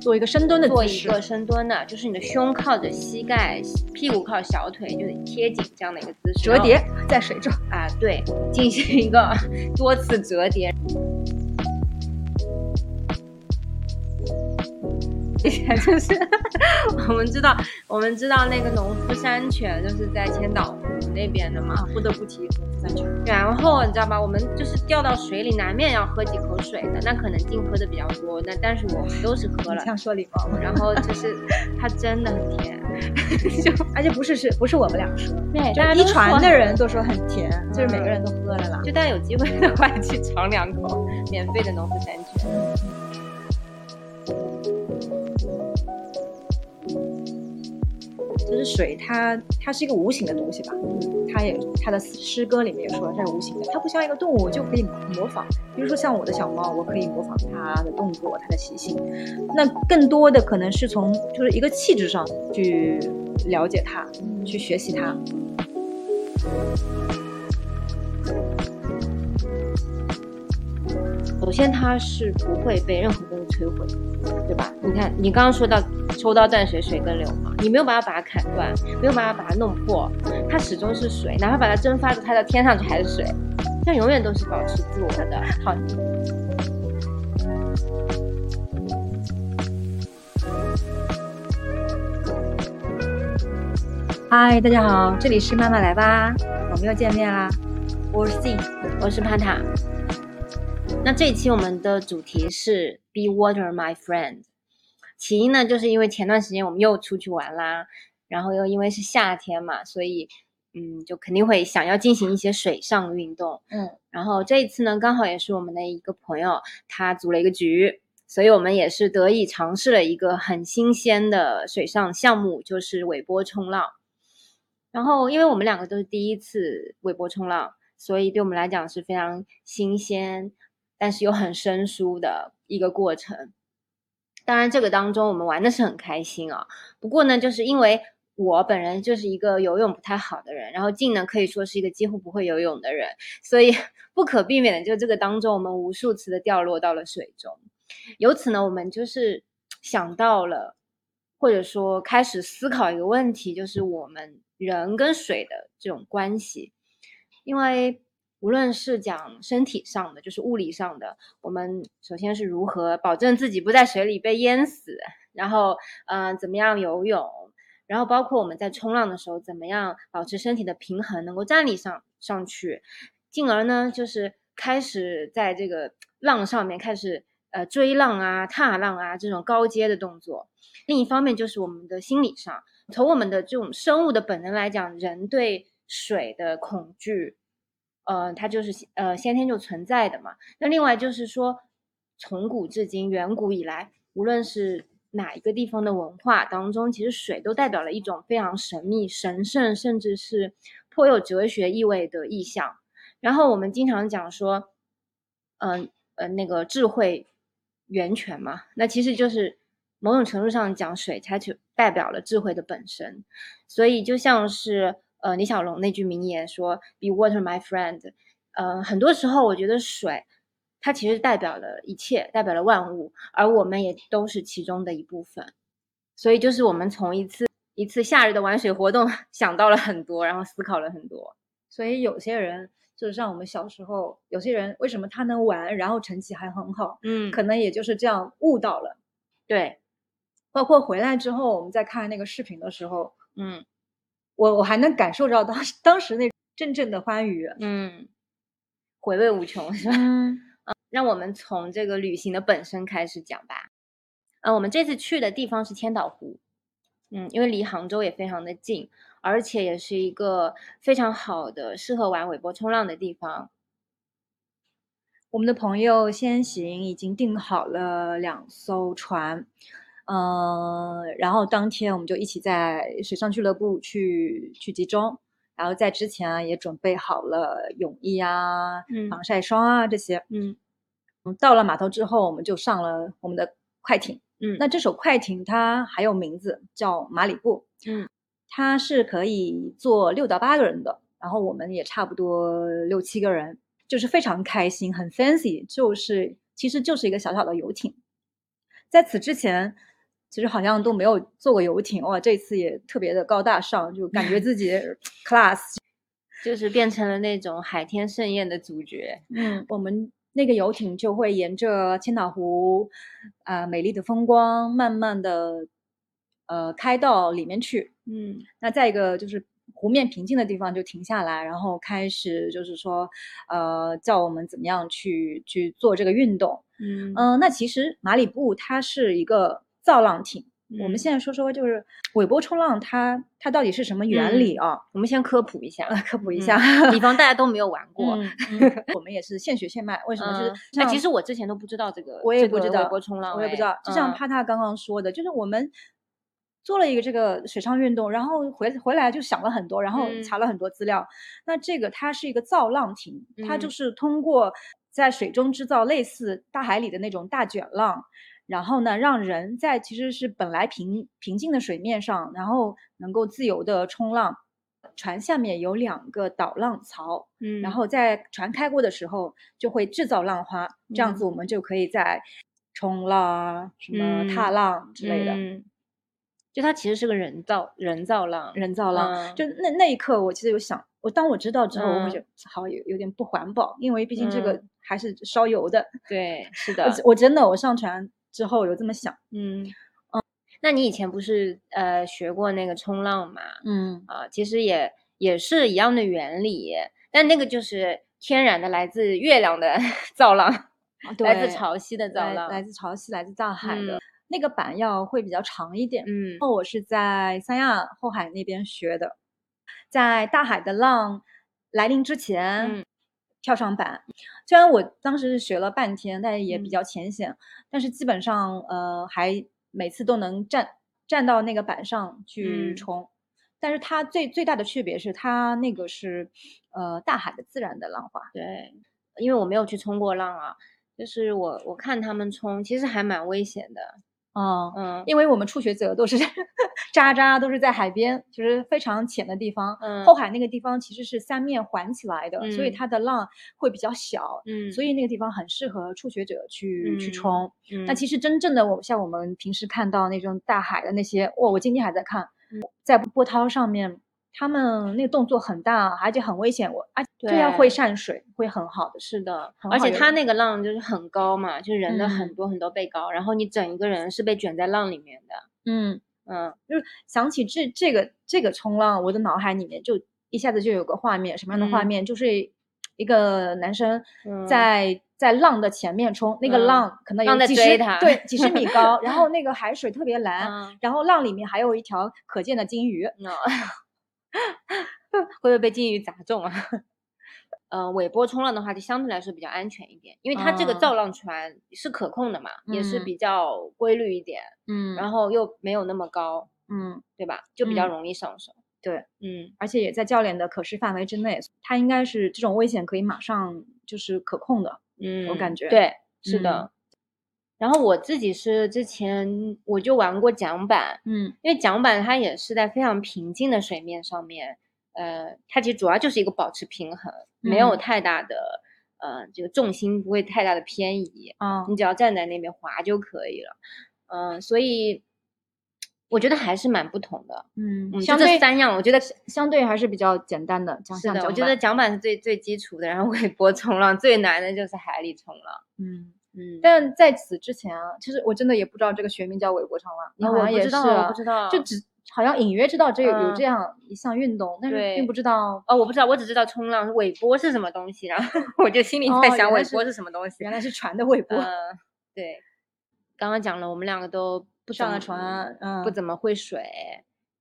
做一个深蹲的做姿势，一个深蹲的，就是你的胸靠着膝盖，屁股靠小腿，就是贴紧这样的一个姿势。折叠在水中。啊，对，进行一个多次折叠。就是我们知道，我们知道那个农夫山泉就是在千岛湖那边的嘛。啊，不得不提农夫山泉。然后你知道吧，我们就是掉到水里，难免要喝几口水的。那可能静喝的比较多，那但是我们都是喝了。像说礼貌，然后就是它真的很甜，就而且不是是不是我们俩说，对，一船的人都说很甜，就是每个人都喝了啦。就大家有机会的话去尝两口免费的农夫山泉。就是水它，它是一个无形的东西吧。它也它的诗歌里面也说它是无形的，它不像一个动物就可以模仿。比如说像我的小猫，我可以模仿它的动作、它的习性。那更多的可能是从就是一个气质上去了解它，去学习它。首先，它是不会被任何东西摧毁的，对吧？你看，你刚刚说到抽刀断水，水更流嘛，你没有办法把它砍断，没有办法把它弄破，它始终是水，哪怕把它蒸发的它到天上去还是水，它永远都是保持自我的。好，嗨，大家好，这里是慢慢来吧，我们又见面啦。我是 C，我是潘塔。那这一期我们的主题是 Be Water, My Friend。起因呢，就是因为前段时间我们又出去玩啦，然后又因为是夏天嘛，所以嗯，就肯定会想要进行一些水上运动。嗯，然后这一次呢，刚好也是我们的一个朋友，他组了一个局，所以我们也是得以尝试了一个很新鲜的水上项目，就是尾波冲浪。然后，因为我们两个都是第一次尾波冲浪，所以对我们来讲是非常新鲜，但是又很生疏的一个过程。当然，这个当中我们玩的是很开心啊。不过呢，就是因为我本人就是一个游泳不太好的人，然后静呢可以说是一个几乎不会游泳的人，所以 不可避免的就这个当中，我们无数次的掉落到了水中。由此呢，我们就是想到了，或者说开始思考一个问题，就是我们人跟水的这种关系，因为。无论是讲身体上的，就是物理上的，我们首先是如何保证自己不在水里被淹死，然后，呃，怎么样游泳，然后包括我们在冲浪的时候，怎么样保持身体的平衡，能够站立上上去，进而呢，就是开始在这个浪上面开始呃追浪啊、踏浪啊这种高阶的动作。另一方面，就是我们的心理上，从我们的这种生物的本能来讲，人对水的恐惧。呃，它就是呃先天就存在的嘛。那另外就是说，从古至今，远古以来，无论是哪一个地方的文化当中，其实水都代表了一种非常神秘、神圣，甚至是颇有哲学意味的意象。然后我们经常讲说，嗯呃，呃那个智慧源泉嘛，那其实就是某种程度上讲，水它就代表了智慧的本身。所以就像是。呃，李小龙那句名言说 “Be water, my friend”。呃，很多时候我觉得水，它其实代表了一切，代表了万物，而我们也都是其中的一部分。所以，就是我们从一次一次夏日的玩水活动 想到了很多，然后思考了很多。所以有些人就是像我们小时候，有些人为什么他能玩，然后成绩还很好，嗯，可能也就是这样悟到了。对，包括回来之后，我们在看那个视频的时候，嗯。我我还能感受到当时当时那阵阵的欢愉，嗯，回味无穷，是吧？嗯，让我们从这个旅行的本身开始讲吧。嗯，我们这次去的地方是千岛湖，嗯，因为离杭州也非常的近，而且也是一个非常好的适合玩尾波冲浪的地方。我们的朋友先行已经订好了两艘船。嗯，然后当天我们就一起在水上俱乐部去去集中，然后在之前啊也准备好了泳衣啊、嗯防晒霜啊这些。嗯嗯，到了码头之后，我们就上了我们的快艇。嗯那这艘快艇它还有名字叫马里布。嗯它是可以坐六到八个人的，然后我们也差不多六七个人，就是非常开心，很 fancy，就是其实就是一个小小的游艇。在此之前，其实好像都没有坐过游艇，哇，这次也特别的高大上，就感觉自己 class，就是变成了那种海天盛宴的主角。嗯，我们那个游艇就会沿着千岛湖，啊、美丽的风光，慢慢的，呃，开到里面去。嗯那再一个就是湖面平静的地方就停下来，然后开始就是说，呃，叫我们怎么样去去做这个运动。嗯嗯、那其实马里布它是一个造浪艇。我们嗯现在说说就是尾波冲浪它，它到底是什么原理啊？我们先科普一下，呃，科普一嗯下。以防 大家都没有玩过。我们也是现学现卖。为什么是嗯这样？那其实我之前都不知道这个，我也不知道尾波冲浪，哎我也不知道。就像嗯帕塔刚刚说的，就是我们做了一个这个水上运动，然后回回来就想了很多，然后嗯查了很多资料。那这个它是一个造浪艇，它就嗯是通过在水中制造类似大海里的那种大卷浪。然后呢，让人在其实是本来平平静的水面上，然后能够自由的冲浪。船下面有两个导浪槽，嗯，然后在船开过的时候就会制造浪花，这样子嗯我们就可以在冲浪啊、什么踏嗯浪之类的、嗯，就它其实是个人造人造浪，人造浪。嗯就那那一刻，我其实有想，我当我知道之后，我会嗯觉得好有有点不环保，因为毕竟这个嗯还是烧油的。对，是我的，我真的我上船之后有这么想，嗯。那你以前不是呃学过那个冲浪嘛？嗯。啊，其实也也是一样的原理，但那个就是天然的来自月亮的 造浪，来自潮汐的造浪，来自潮汐、来自大海的、嗯。那个板要会比较长一点。嗯。然后我是在三亚后海那边学的，在大海的浪来临之前，嗯跳上板。虽然我当时是学了半天，但是也比嗯较浅显，但是基本上呃还每次都能站站到那个板上去嗯冲。但是它最最大的区别是，它那个是呃大海的自然的浪花。对，因为我没有去冲过浪啊，就是我我看他们冲，其实还蛮危险的，嗯，嗯因为我们初学者都是 渣渣，都是在海边，就是非常浅的地方。嗯后海那个地方其实是三面环起来的，所以嗯它的浪会比较小，嗯，所以那个地方很适合初学者去、去嗯冲。那嗯其实真正的我像我们平时看到那种大海的那些，哇，我今天还在看，嗯在波涛上面。他们那个动作很大，而且很危险，我啊，就要会对。善水，会很好的。是的，而且它那个浪就是很高嘛，就人的很嗯。多很多倍高，然后你整一个人是被卷在浪里面的，嗯，嗯。就是想起这这个这个冲浪，我的脑海里面就一下子就有个画面，什么样的画嗯。面？就是一个男生嗯。在、在浪的前面冲，那个嗯浪可能有几十对 几十米高，然后 那个海水特别蓝，嗯。然后浪里面还有一条可见的金鱼。嗯，会不会被金鱼砸中啊？呃，尾波冲浪的话，就相对来说比较安全一点，因为它这个嗯造浪船是可控的嘛，也是嗯比较规律一点，嗯然后又没有那么高，嗯，对吧？就比较嗯容易上手。对，嗯而且也在教练的可视范围之内，他应该是这种危险可以马上就是可控的。嗯，我感觉对，是嗯的。然后我自己是之前我就玩过桨板，嗯因为桨板它也是在非常平静的水面上面，呃，它其实主要就是一个保持平衡，没有嗯太大的呃这个重心不会太大的偏移，啊你只要站在那边滑就可以了。嗯、所以我觉得还是蛮不同的。嗯，嗯，就相对这三样，我觉得相对还是比较简单的，讲是的，我觉得桨板是最最基础的，然后尾波冲浪最难的就是海里冲浪。嗯。嗯，但在此之前啊，其实我真的也不知道这个学名叫尾波冲浪，你啊好像也是我不知道，啊我不知道，就只好像隐约知道这有这样一项运动，但是并不知道。哦，我不知道，我只知道冲浪尾波是什么东西，然后我就心里哦在想尾波是什么东西。原来是船的尾波。嗯，对，刚刚讲了，我们两个都不上了船嗯。不怎么会水，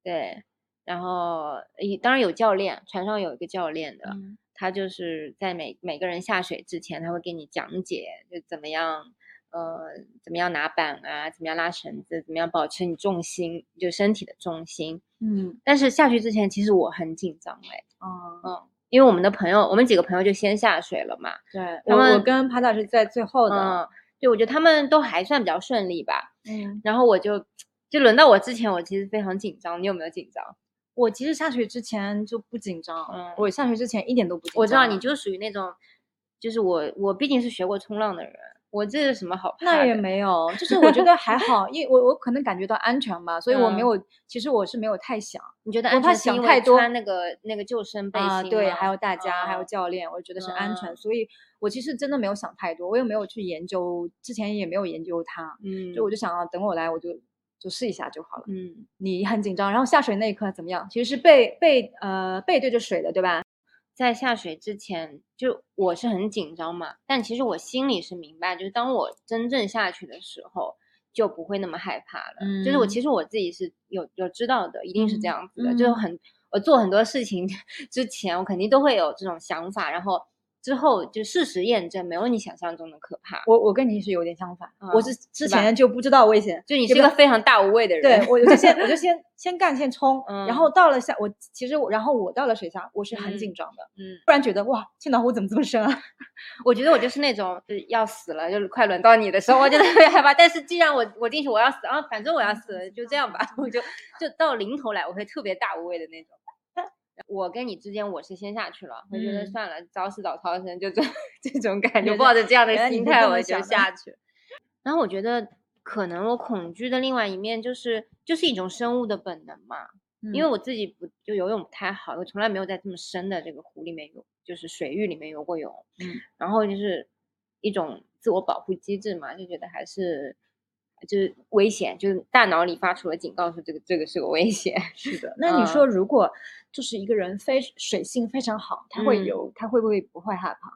对，然后也当然有教练，船上有一个教练的，嗯他就是在每每个人下水之前，他会给你讲解，就怎么样，呃，怎么样拿板啊，怎么样拉绳子，怎么样保持你重心，就身体的重心。嗯但是下去之前，其实我很紧张哎，哦，嗯，因为我们的朋友，我们几个朋友就先下水了嘛，对，他们我我跟帕塔是在最后的，嗯，对，我觉得他们都还算比较顺利吧。嗯，然后我就就轮到我之前，我其实非常紧张，你有没有紧张？我其实下水之前就不紧张，嗯。我下水之前一点都不紧张。我知道你就是属于那种，就是我我毕竟是学过冲浪的人，我这是什么好怕那也没有，就是我觉得还 好，因为我我可能感觉到安全吧，所以我没嗯。有，其实我是没有太想你觉得我怕安全是因为想太多穿那个那个救生背心啊、对，还有大家，还有？哦教练，我觉得是安全，嗯。所以我其实真的没有想太多，我也没有去研究，之前也没有研究它，嗯，就我就想啊，等我来我就就试一下就好了。嗯，你很紧张，然后下水那一刻怎么样？其实是背背呃背对着水的，对吧？在下水之前，就我是很紧张嘛，但其实我心里是明白，就是当我真正下去的时候，就不会那么害怕了。就是我嗯其实我自己是有有知道的，一定是这嗯样子的，就是嗯很我做很多事情 之前，我肯定都会有这种想法，然后之后就事实验证，没有你想象中的可怕。我我跟你是有点相反，我嗯是之前就不知道危险，就你是一个非常大无畏的人，对，我就先我就先先干先冲，然嗯后到了下我其实我然后我到了水下我是很嗯紧张的，嗯，突然觉得哇千岛湖怎么这么深啊？我觉得我就是那种就是要死了，就是快轮到你的时候，我就特别害怕。但是既然我我进去我要死啊，反正我要死了，就这样吧，我就就到临头来，我会特别大无畏的那种。我跟你之间我是先下去了，我觉得嗯算了，早死早超生，就这 这种感觉，抱着这样的心态我就下去。然后我觉得可能我恐惧的另外一面就是就是一种生物的本能嘛，因为嗯我自己不就游泳不太好，我从来没有在这么深的这个湖里面游，就是水域里面游过泳。嗯，然后就是一种自我保护机制嘛，就觉得还是就是危险，就是大脑里发出了警告，说这个这个是个危险。是的。那你嗯说如果就是一个人非水性非常好，他会嗯游，他会不会不会害怕？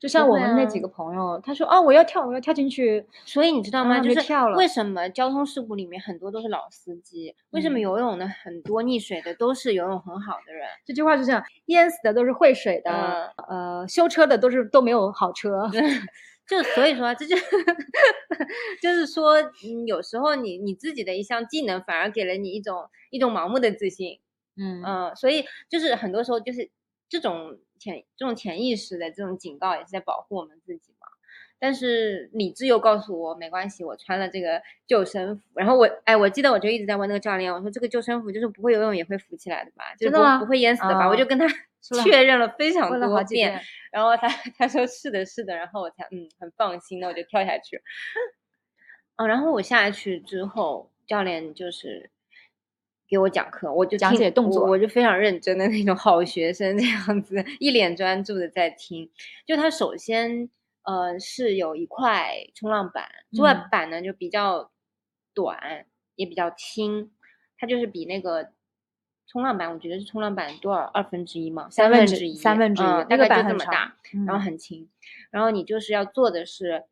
就像我们那几个朋友，他说啊我要跳我要跳进去，所以你知道吗？啊就是跳了为什么交通事故里面很多都是老司机？为什么嗯游泳的很多溺水的都是游泳很好的人？这句话是这样，淹死的都是会水的，嗯呃，修车的都是都没有好车。就所以说，这就 就是说，嗯，有时候你你自己的一项技能反而给了你一种一种盲目的自信。嗯嗯，所以就是很多时候就是这种潜这种潜意识的这种警告也是在保护我们自己嘛。但是理智又告诉我没关系，我穿了这个救生服，然后我哎，我记得我就一直在问那个教练，我说这个救生服就是不会游泳也会浮起来的吧？就是真的吗不不会淹死的吧？我就哦跟他说确认了非常多遍，然后他他说是的，是的，然后我才嗯很放心的我就跳下去。哦，然后我下去之后，教练就是给我讲课，我就讲解动作我就非常认真的那种好学生这样子，一脸专注的在听。就他首先呃是有一块冲浪板，这块嗯板呢就比较短，也比较轻，它就是比那个。冲浪板，我觉得是冲浪板多少二分之一嘛，三分之一，三分之一嗯大那个概就板很长这么大，然后嗯很轻，然后你就是要做的是，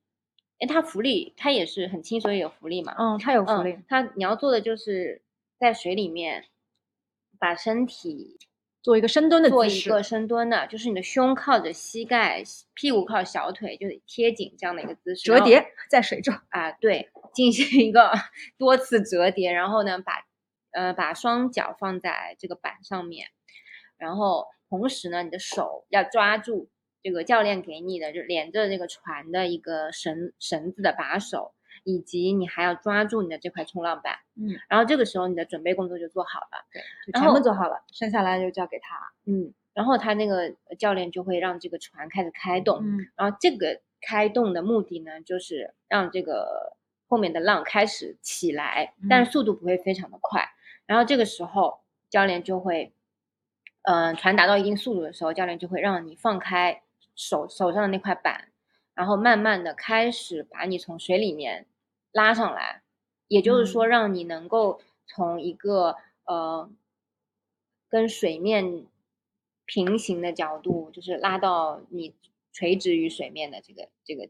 哎，它浮力它也是很轻，所以有浮力嘛。嗯，它有浮力嗯，，它你要做的就是在水里面把身体做一个深蹲的做姿势一个深蹲的，就是你的胸靠着膝盖，屁股靠小腿，就是贴紧这样的一个姿势。折叠在水中，啊，对，进行一个多次折叠，然后呢，把呃把双脚放在这个板上面，然后同时呢，你的手要抓住这个教练给你的就连着这个船的一个绳绳子的把手，以及你还要抓住你的这块冲浪板，嗯，然后这个时候你的准备工作就做好了，就全部做好了，剩下来就交给他。嗯，然后他那个教练就会让这个船开始开动，嗯然后这个开动的目的呢，就是让这个后面的浪开始起来，但嗯是速度不会非常的快。然后这个时候，教练就会，嗯、船达到一定速度的时候，教练就会让你放开手手上的那块板，然后慢慢的开始把你从水里面拉上来，也就是说，嗯。让你能够从一个呃跟水面平行的角度，就是拉到你垂直于水面的这个这个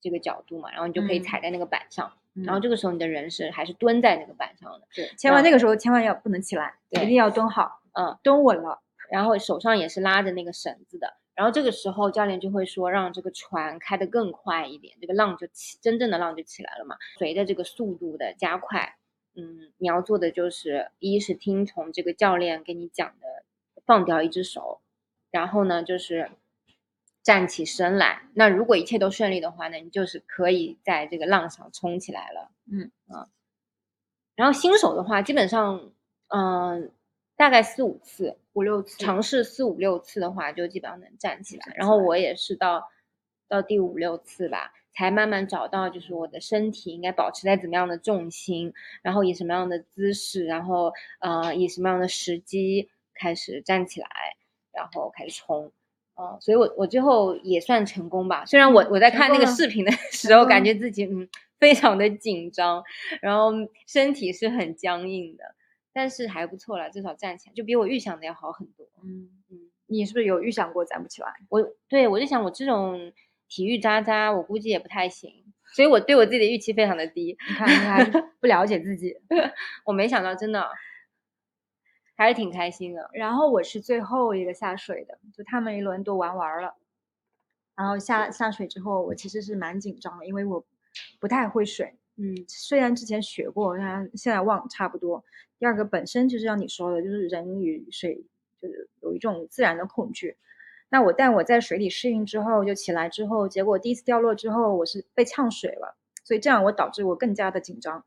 这个角度嘛，然后你就可以嗯。踩在那个板上，然后嗯。这个时候你的人是还是蹲在那个板上的，对，千万那个时候千万要不能起来，一定要蹲好，嗯，蹲稳了。然后手上也是拉着那个绳子的，然后这个时候教练就会说让这个船开得更快一点，这个浪就起真正的浪就起来了嘛。随着这个速度的加快，嗯，你要做的就是一是听从这个教练给你讲的，放掉一只手，然后呢就是站起身来。那如果一切都顺利的话呢，你就是可以在这个浪上冲起来了。嗯啊，然后新手的话，基本上，嗯、大概四五次，五六次，尝试四五六次的话，就基本上能站起来。然后我也是到到第五六次吧，才慢慢找到就是我的身体应该保持在怎么样的重心，然后以什么样的姿势，然后呃以什么样的时机开始站起来，然后开始冲。呃，所以我我最后也算成功吧。虽然我我在看那个视频的时候，感觉自己嗯非常的紧张，然后身体是很僵硬的，但是还不错啦，至少站起来就比我预想的要好很多。嗯嗯，你是不是有预想过站不起来？我对我就想我这种体育渣渣，我估计也不太行，所以我对我自己的预期非常的低。你看，你还不了解自己。我没想到，真的还是挺开心的。然后我是最后一个下水的，就他们一轮都玩完了，然后下下水之后，我其实是蛮紧张的，因为我不太会水。嗯虽然之前学过，但现在忘差不多。第二个本身就是像你说的，就是人与水就是有一种自然的恐惧。那我但我在水里适应之后，就起来之后，结果第一次掉落之后，我是被呛水了，所以这样我导致我更加的紧张。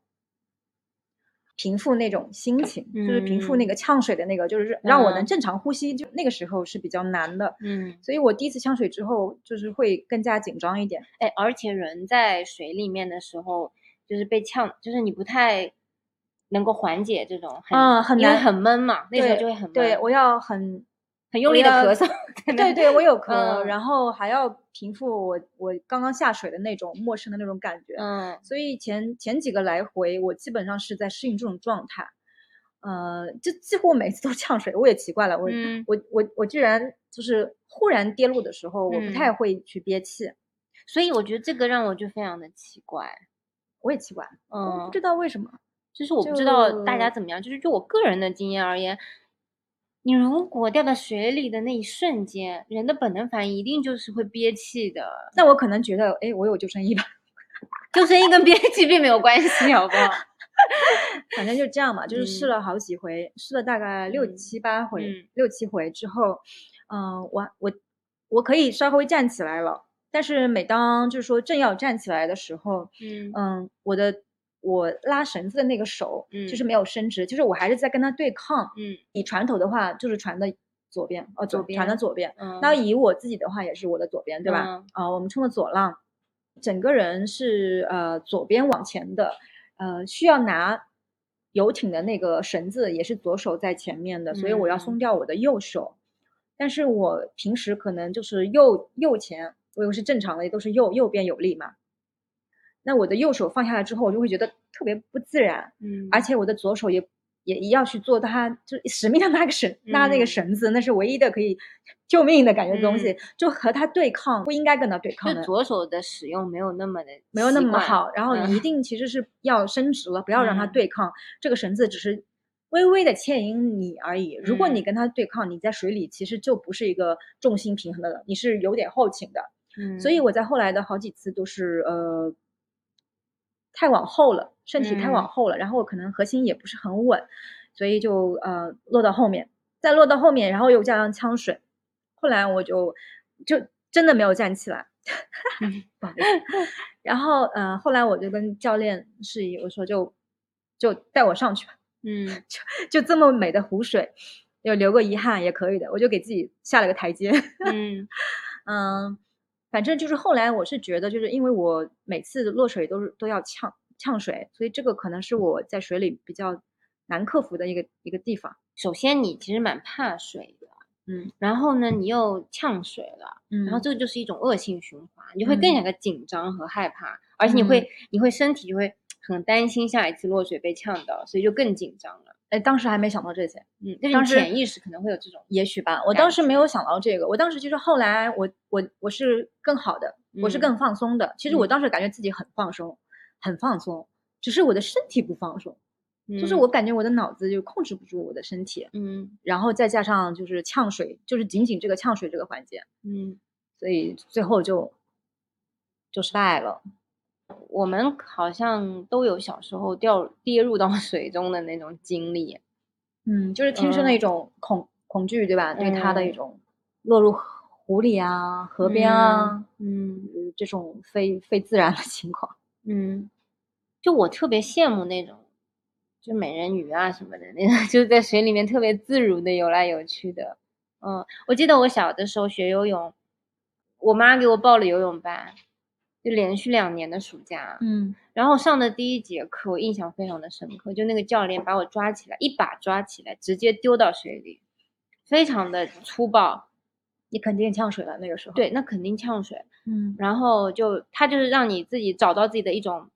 平复那种心情，就是平复那嗯个呛水的那个，就是让我能嗯正常呼吸，就那个时候是比较难的。嗯，所以我第一次呛水之后，就是会更加紧张一点。哎，而且人在水里面的时候，就是被呛，就是你不太能够缓解这种很很难很闷嘛，那时候就会很闷，对，我要很很用力的咳嗽。对对，我有咳，嗯然后还要平复我我刚刚下水的那种陌生的那种感觉。嗯所以前前几个来回，我基本上是在适应这种状态。呃，就几乎每次都呛水，我也奇怪了，我、嗯我我我居然就是忽然跌落的时候，我不太嗯会去憋气，所以我觉得这个让我就非常的奇怪，我也奇怪，嗯不，知道为什么。就是我不知道大家怎么样，就是就我个人的经验而言，你如果掉到水里的那一瞬间，人的本能反应一定就是会憋气的，那我可能觉得，哎，我有救生衣吧，救生衣跟憋气并没有关系，好不好？反正就这样嘛，就是试嗯了好几回，试了大概六嗯七八回，嗯六七回之后，嗯、我我我可以稍微站起来了，但是每当就是说正要站起来的时候，嗯嗯，我的我拉绳子的那个手嗯就是嗯没有伸直，就是我还是在跟他对抗。嗯以船头的话，就是船的左边，哦，左船的左边。嗯，那以我自己的话，也是我的左边，对吧？嗯啊、我们冲的左浪，整个人是呃左边往前的，呃，需要拿游艇的那个绳子也是左手在前面的，所以我要松嗯掉我的右手。但是我平时可能就是右右前，我以为是正常的，都是右右边有力嘛。那我的右手放下来之后，我就会觉得特别不自然，嗯，而且我的左手也也也要去做它，就使命的拉个绳，拉那个嗯绳子，那是唯一的可以救命的感觉的东西，嗯就和它对抗，不应该跟它对抗就的，左手的使用没有那么的没有那么好。然后你一嗯定其实是要伸直了，不要让它嗯对抗。这个绳子只是微微的牵引你而已。如果你嗯跟它对抗，你在水里其实就不是一个重心平衡的了，你是有点后倾的。嗯，所以我在后来的好几次都是呃太往后了，身体太往嗯。后了，然后可能核心也不是很稳，所以就呃落到后面，再落到后面，然后又加上呛水，后来我就就真的没有站起来，嗯。不好意思。然后呃后来我就跟教练示意，我说就就带我上去吧，嗯。就就这么美的湖水，有留个遗憾也可以的，我就给自己下了个台阶。嗯。嗯，反正就是后来我是觉得，就是因为我每次落水都是都要呛呛水，所以这个可能是我在水里比较难克服的一个一个地方。首先你其实蛮怕水的，嗯然后呢你又呛水了。嗯然后这个就是一种恶性循环，你就会更嗯加的紧张和害怕，而且你会、你会身体就会很担心下一次落水被呛到，所以就更紧张了。哎，当时还没想到这些，嗯，但是潜意识可能会有这种，也许吧，我当时没有想到这个，我当时就是后来我我我是更好的，我是嗯更放松的。其实我嗯当时感觉自己很放松，很放松，只是我的身体不放松，就是嗯我感觉我的脑子就控制不住我的身体，嗯然后再加上就是呛水，就是仅仅这个呛水这个环节。嗯，所以最后就就失败了。我们好像都有小时候掉跌入到 水中的那种经历。嗯，就是天生的一种恐、恐惧，对吧？对他的一嗯种落入湖里啊、河边啊，嗯呃这种非非自然的情况。嗯，就我特别羡慕那种，就美人鱼啊什么的那种，就是在水里面特别自如的游来游去的。嗯，我记得我小的时候学游泳，我妈给我报了游泳班，就连续两年的暑假。嗯然后上的第一节课，我印象非常的深刻，就那个教练把我抓起来，一把抓起来，直接丢到水里，非常的粗暴。你肯定呛水了那个时候。，对，那肯定呛水。嗯然后就他就是让你自己找到自己的一种，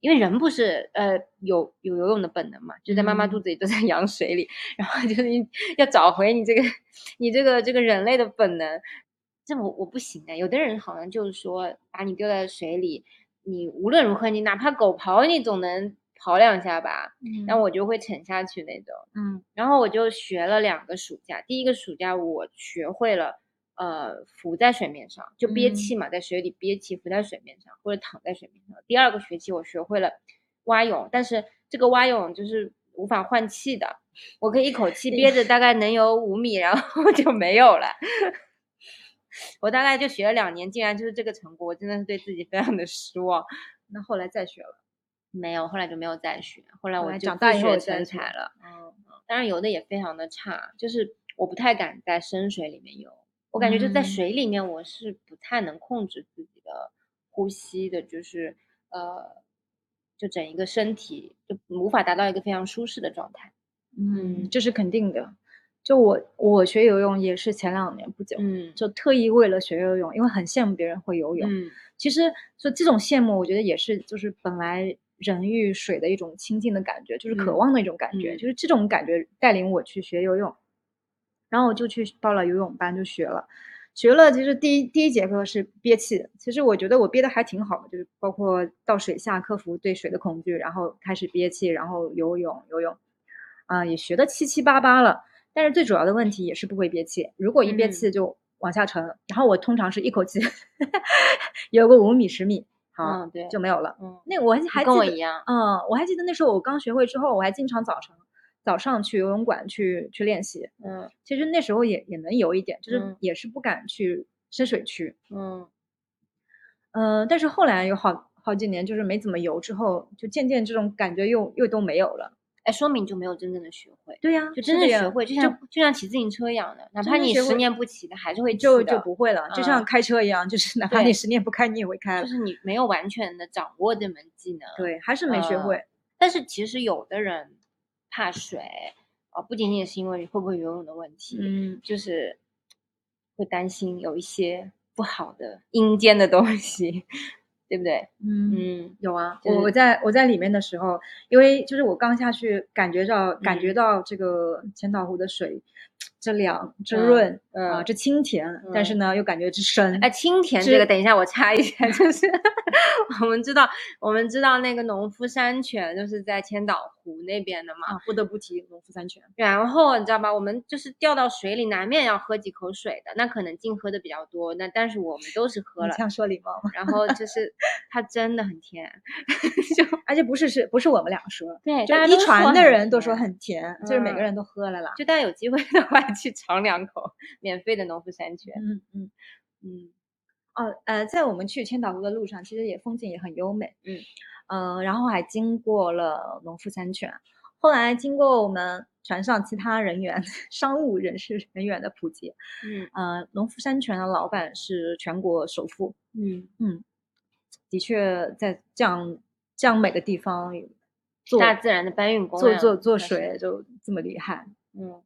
因为人不是呃有有游泳的本能嘛，就在妈妈嗯肚子里都在 羊水里，然后就是你要找回你这个你这个这个人类的本能。这我我不行的，有的人好像就是说把你丢在水里，你无论如何你哪怕狗刨你总能刨两下吧，然后我就会沉下去那种。嗯然后我就学了两个暑假，第一个暑假我学会了，呃，浮在水面上，就憋嗯气嘛，在水里憋气，浮在水面上或者躺在水面上。第二个学期我学会了蛙泳，但是这个蛙泳就是无法换气的，我可以一口气憋着，大概能有五米，然后 就没有了。我大概就学了两年，竟然就是这个成果，我真的是对自己非常的失望。那后来再学了。没有，后来就没有再学，后来我就长大学成才了。嗯当然游的也非常的差，就是我不太敢在深水里面游，我感觉就在嗯水里面我是不太能控制自己的呼吸的，就是呃，就整一个身体就无法达到一个非常舒适的状态。嗯，这是肯定的。就我我学游泳也是前两年不久，嗯就特意为了学游泳，因为很羡慕别人会游泳。嗯其实就这种羡慕，我觉得也是就是本来人与水的一种亲近的感觉，就是渴嗯望的一种感觉，嗯就是这种感觉带领我去学游泳，然后我就去报了游泳班，就学了。学了，其实第一第一节课是憋气，其实我觉得我憋的还挺好的，就是包括到水下克服对水的恐惧，然后开始憋气，然后游泳游泳，啊、也学的七七八八了。但是最主要的问题也是不会憋气，如果一憋嗯气就往下沉，然后我通常是一口气游个五米十米，好、嗯，对，就没有了。嗯，那我还还记得跟我一样。嗯，我还记得那时候我刚学会之后，我还经常早晨早上去游泳馆去去练习。嗯其实那时候也也能游一点，就是嗯也是不敢去深水区。嗯嗯、但是后来有好好几年就是没怎么游之后，就渐渐这种感觉又又都没有了。哎，说明就没有真正的学会，对呀，就真正的学会，就像就像骑自行车一样的，哪怕你十年不骑的，还是会骑就就不会了，就像嗯开车一样，就是哪怕你十年不开，你也会开。就是你没有完全的掌握这门技能。对，还是没学呃会。但是其实有的人怕水，呃，不仅仅是因为会不会游泳的问题，嗯，就是会担心有一些不好的阴间的东西，对不对？嗯嗯有啊，就是我我在我在里面的时候，因为就是我刚下去，感觉到感觉嗯到这个千岛湖的水，这凉这嗯润嗯啊，这清甜，但是嗯呢又感觉这深。哎，清甜这个，等一下我插一下，就是我们知道，我们知道那个农夫山泉就是在千岛湖那边的嘛，啊，不得不提农夫山泉。然后你知道吧，我们就是掉到水里，难免要喝几口水的。那可能净喝的比较多，那但是我们都是喝了你这。样说礼貌吗？然后就是 它真的很甜，就而且不是是不是我们俩说，对，就一传的人都说很甜，就是每个嗯人都喝了啦。就大家有机会的话 去尝两口免费的农夫山泉。嗯嗯。嗯哦，呃，在我们去千岛湖的路上，其实也风景也很优美，嗯，呃，然后还经过了农夫山泉，后来经过我们船上其他人员、商务人士人员的普及，嗯呃，农夫山泉的老板是全国首富，嗯，嗯，的确在这样这样美的地方做大自然的搬运工呀做做做水就这么厉害。嗯。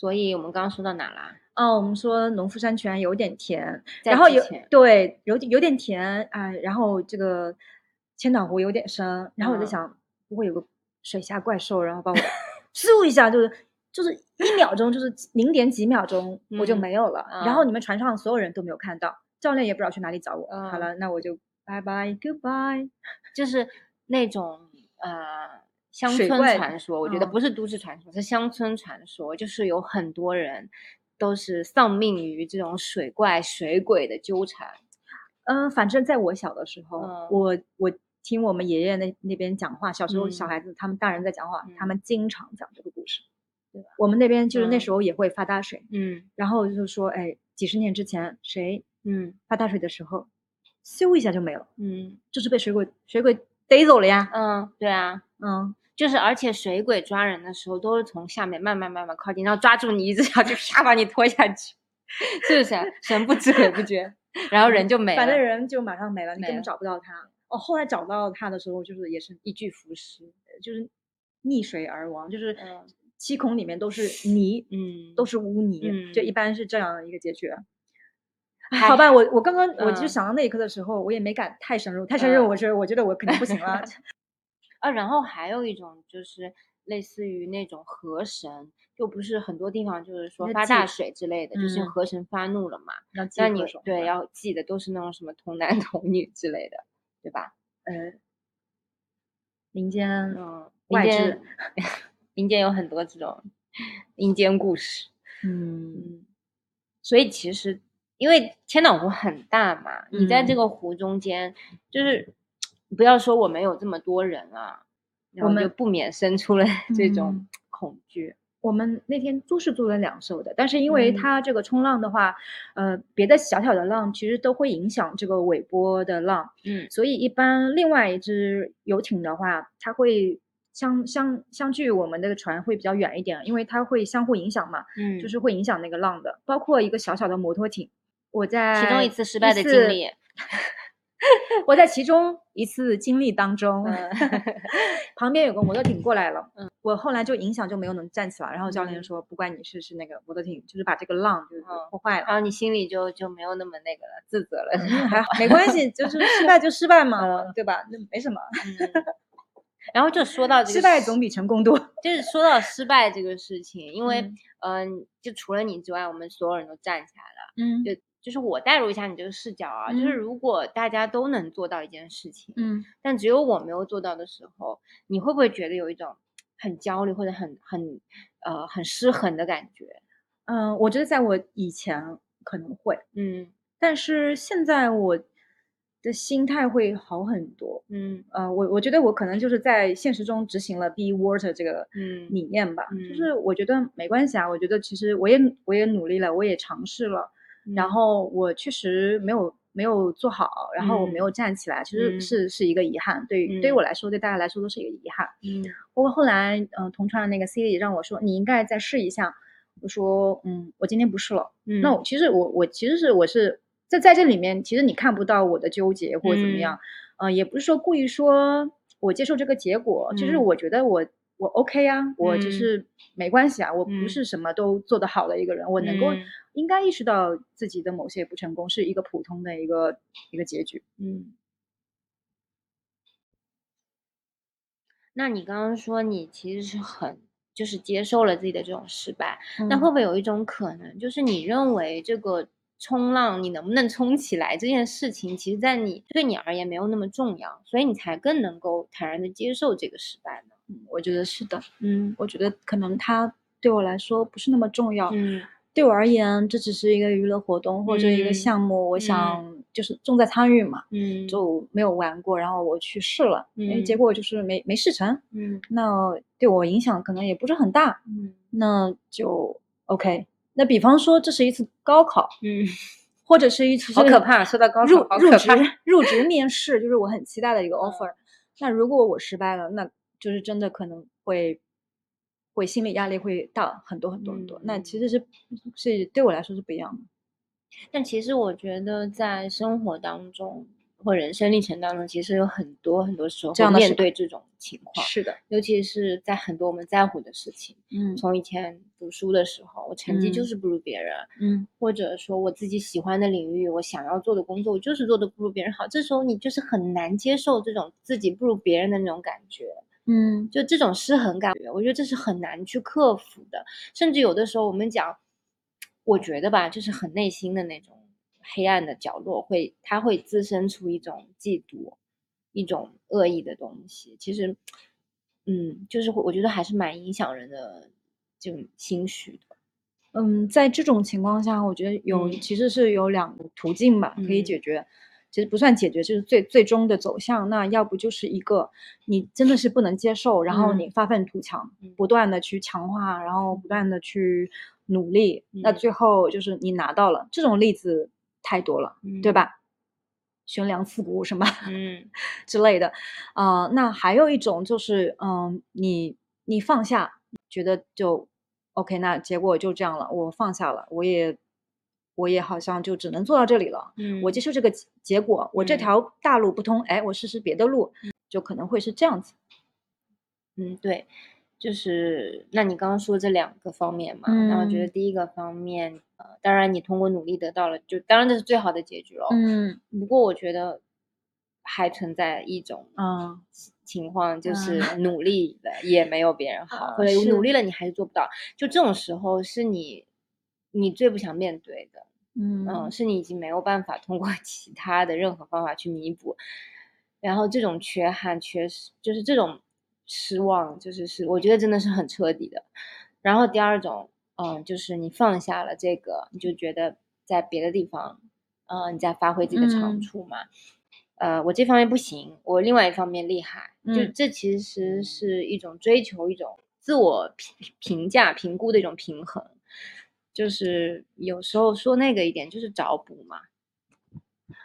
所以我们刚刚说到哪啦？哦，我们说农夫山泉有点甜，然后有对有点有点甜啊、然后这个千岛湖有点深，然后我在嗯想，不会有个水下怪兽，然后把我 咻一下就是就是一秒钟，就是零点几秒钟我就嗯没有了，然后嗯你们船上所有人都没有看到，教练也不知道去哪里找我。好嗯了，那我就拜拜 goodbye。就是那种呃乡村水怪传说，我觉得嗯。不是都市传说，是乡村传说，就是有很多人都是丧命于这种水怪、水鬼的纠缠。嗯，反正在我小的时候，嗯。我我听我们爷爷那那边讲话，小时候小嗯。孩子、他们大人在讲话，他嗯。们经常讲这个故事，对吧？我们那边？就是那嗯。时候也会发大水，嗯。然后就是说，哎，几十年之前谁嗯。发大水的时候，咻一下就没了，嗯。就是被水鬼水鬼逮走了呀。嗯，对啊，嗯，就是而且水鬼抓人的时候都是从下面慢慢慢慢靠近，然后抓住你一只脚就啪把你拖下去，是不是？神不知鬼不觉，然后人就没了。反正人就马上没了，你根本找不到他。哦，后来找到他的时候，就是也是一具浮尸，就是溺水而亡，就是嗯七孔里面都是泥，嗯都是污泥，就嗯一般是这样的一个结局。好吧，我我刚刚我就嗯想到那一刻的时候，我也没敢太深入，太深入，嗯我是我觉得我肯定不行了。啊，然后还有一种就是类似于那种河神，就不是很多地方就是说发大水之类的，就是嗯河神发怒了嘛。那你对要记的都是那种什么童男 童女之类的，对吧？嗯民间嗯，外民间置，民间有很多这种民间故事。嗯嗯，所以其实因为千岛湖很大嘛，你在这嗯个湖中间，就是不要说我们有这么多人啊，我们就不免生出了 这种嗯恐惧。我们那天租是租了两艘的，但是因为嗯它这个冲浪的话，呃，别的小小的浪其实都会影响这个尾波的浪，嗯所以一般另外一只游艇的话，它会相相相距我们那个船会比较远一点，因为它会相互影响嘛，嗯，就是会影响那个浪的。包括一个小小的摩托艇，我在其中一次失败的经历。我在其中一次经历当中，嗯旁边有个摩托艇过来了，嗯，我后来就影响就没有能站起来，然后教练嗯说，不怪你是，是那个摩托艇就是把这个浪就破坏了。然后你心里就就没有那么那个了，自责了。嗯还好，没关系，就是失败就失败嘛，嗯对吧？那没什么，嗯然后就说到这个失败总比成功多。就是说到失败这个事情，因为嗯嗯、就除了你之外，我们所有人都站起来了。嗯就就是我代入一下你这个视角啊，就是嗯。如果大家都能做到一件事情，嗯。但只有我没有做到的时候，你会不会觉得有一种很焦虑或者很很呃很失衡的感觉？嗯，我觉得在我以前可能会，嗯。但是现在我的心态会好很多。嗯。呃，我我觉得我可能就是在现实中执行了 be water 这个嗯理念吧，嗯就是我觉得没关系啊，我觉得其实我也我也努力了，我也尝试了，然嗯后我确实没有没有做好，然后我没嗯有站起来，其实嗯是是一个遗憾，对于对于我嗯来说，对大家来说都是一个遗憾。嗯包括后来，嗯、同创的那个 C 也让我说，你应该再试一下。我说，嗯，我今天不试了。嗯，那我其实我我其实是我是在在这里面，其实你看不到我的纠结或者怎么样，呃，也不是说故意说我接受这个结果，就是嗯我觉得我我 OK 啊，我就嗯是没关系啊，我不嗯是什么都做得好的一个人，我能够嗯应该意识到自己的某些不成功是一个普通的一个一个结局。嗯。那你刚刚说你其实是很就是接受了自己的这种失败，那会嗯不会有一种可能，就是你认为这个冲浪你能不能冲起来这件事情，其实在你对你而言没有那么重要，所以你才更能够坦然的接受这个失败呢？嗯我觉得是的，嗯我觉得可能它对我来说不是那么重要。嗯对我而言，这只是一个娱乐活动或者一个嗯项目，我想就是重在参与嘛，嗯。就没有玩过，然后我去试了，嗯，结嗯。果就是没没试成，嗯。那对我影响可能也不是很大，嗯。那就 OK。那比方说这是一次高考，嗯，或者是一次好可怕，说到高入考，好可入职怕。入职面试，就是我很期待的一个嗯。offer。那如果我失败了，那就是真的可能会会心理压力会大很多很多很多。那其嗯实是是对我来说是不一样的。但其实我觉得，在生活当中或人生历程当中，其实有很多很多时候会面对这种情况，是的，尤其是在很多我们在乎的事情。嗯从以前读书的时候，我成绩就嗯是不如别人，嗯或者说我自己喜欢的领域，我想要做的工作，我就是做的不如别人好。这时候你就是很难接受这种自己不如别人的那种感觉。嗯就这种失衡感觉，我觉得这是很难去克服的。甚至有的时候，我们讲，我觉得吧，就是很内心的那种黑暗的角落会，它会滋生出一种嫉妒，一种恶意的东西。其实，嗯，就是我觉得还是蛮影响人的这种心绪的。嗯，在这种情况下，我觉得有嗯其实是有两个途径吧，可以嗯解决。其实不算解决，就是最最终的走向。那要不就是一个你真的是不能接受，然后嗯你发愤图强，嗯不断的去强化，然后不断的去努力，那嗯最后就是你拿到了。这种例子太多了，对嗯吧？悬梁刺股什么嗯 之类的，啊、那还有一种就是，嗯，你你放下，觉得就 OK，那结果就这样了，我放下了，我也我也好像就只能做到这里了，嗯，我接受这个结结果，我这嗯。条大路不通，哎，我试试别的路，就可能会是这样子。嗯，对，就是那你刚刚说这两个方面嘛，那我觉得嗯。第一个方面，呃，当然你通过努力得到了，就当然这是最好的结局了。嗯。不过我觉得还存在一种嗯。情况，就嗯是。努力了也没有别人好，啊或者是努力。了你还是做不到，就这种时候是你你最不想面对的。嗯，嗯是你已经没有办法通过 其他的任何方法去弥补，然后这种缺憾、缺失，就是这种失望，就是是我觉得真的是很彻底的。然后第二种，嗯，就是你放下了这个，你就觉得在别的地方，呃，你在发挥自己的长嗯处嘛。呃，我这方面不行，我另外一方面厉害，就嗯这其实是一种追求一种自我评评价、评估的一种平衡。就是有时候说那个一点就是找补嘛，嗯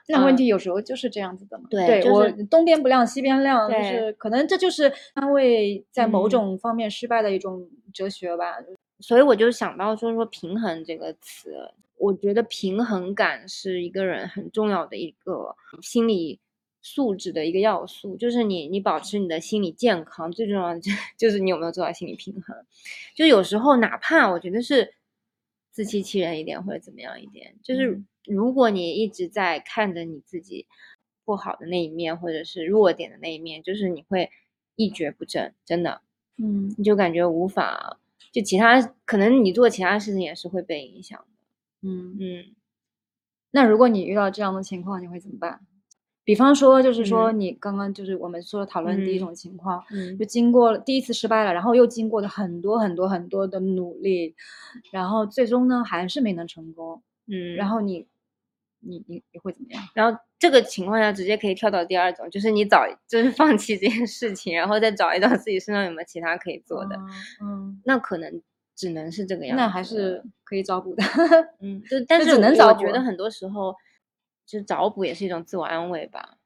那问题有时候就是这样子的嘛。对就我是东边不亮西边亮，就是可能这就是安慰在某嗯种方面失败的一种哲学吧。所以我就想到说说平衡这个词，我觉得平衡感是一个人很重要的一个心理素质的一个要素，就是你你保持你的心理健康，最重要的就 就是你有没有做到心理平衡。就有时候哪怕我觉得是自欺欺人一点或者怎么样一点，就是嗯如果你一直在看着你自己不好的那一面或者是弱点的那一面，就是你会一蹶不振，真的。嗯你就感觉无法，就其他可能你做其他事情也是会被影响的。嗯。嗯那如果你遇到这样的情况，你会怎么办？比方说，就是说嗯你刚刚就是我们说讨论第一嗯种情况，嗯就经过了第一次失败了，然后又经过了很多很多很多的努力，然后最终呢还是没能成功，嗯，然后你你你你会怎么样？然后这个情况下直接可以跳到第二种，就是你找就是放弃这件事情，然后再找一找自己身上有没有其他可以做的，嗯，那可能只能是这个样子。那还是可以找补的。嗯，就但是能找补觉得很多时候，就找补也是一种自我安慰吧。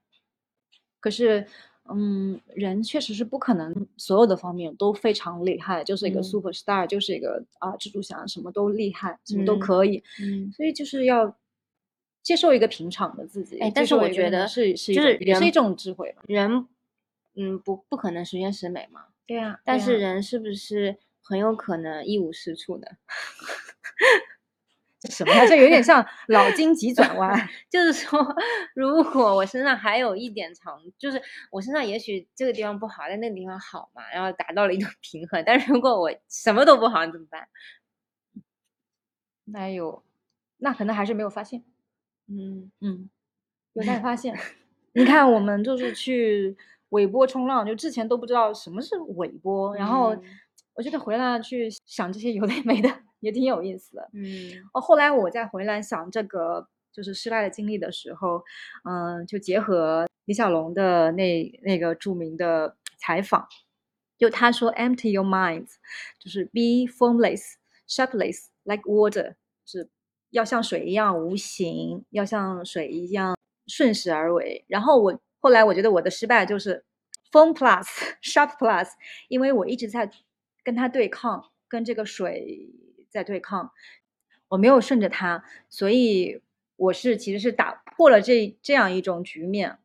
可是，嗯，人确实是不可能所有的方面都非常厉害，就是一个嗯 super star，就是一个啊蜘蛛侠，什么都厉害，什么都嗯可以。嗯，所以就是要接受一个平常的自己。哎但是我觉得是是也是一种智慧吧。人，嗯，不不可能十全十美嘛。对啊、但是人是不是很有可能一无是处的？这什么呀？这有点像 脑筋急转弯。就是说，如果我身上还有一点长，就是我身上也许这个地方不好，但那个地方好嘛，然后达到了一种 平衡。但是如果我什么都不好，你怎么办？那有，那可能还是没有发现。嗯嗯，有待发现。你看，我们就是去尾波冲浪，就之前都不知道什么是尾波，然后嗯我觉得回来去想这些有的没的，也挺有意思的。嗯哦，后来我再回来想这个就是失败的经历的时候，嗯、就结合李小龙的那那个著名的采访，就他说 “empty your minds”，就是 “be formless, shapeless like water”，是要像水一样无形，要像水一样顺势而为。然后我后来我觉得我的失败就是 form plus, sharp plus，因为我一直在跟他对抗，跟这个水在对抗。我没有顺着他，所以我是其实是打破了这这样一种局面，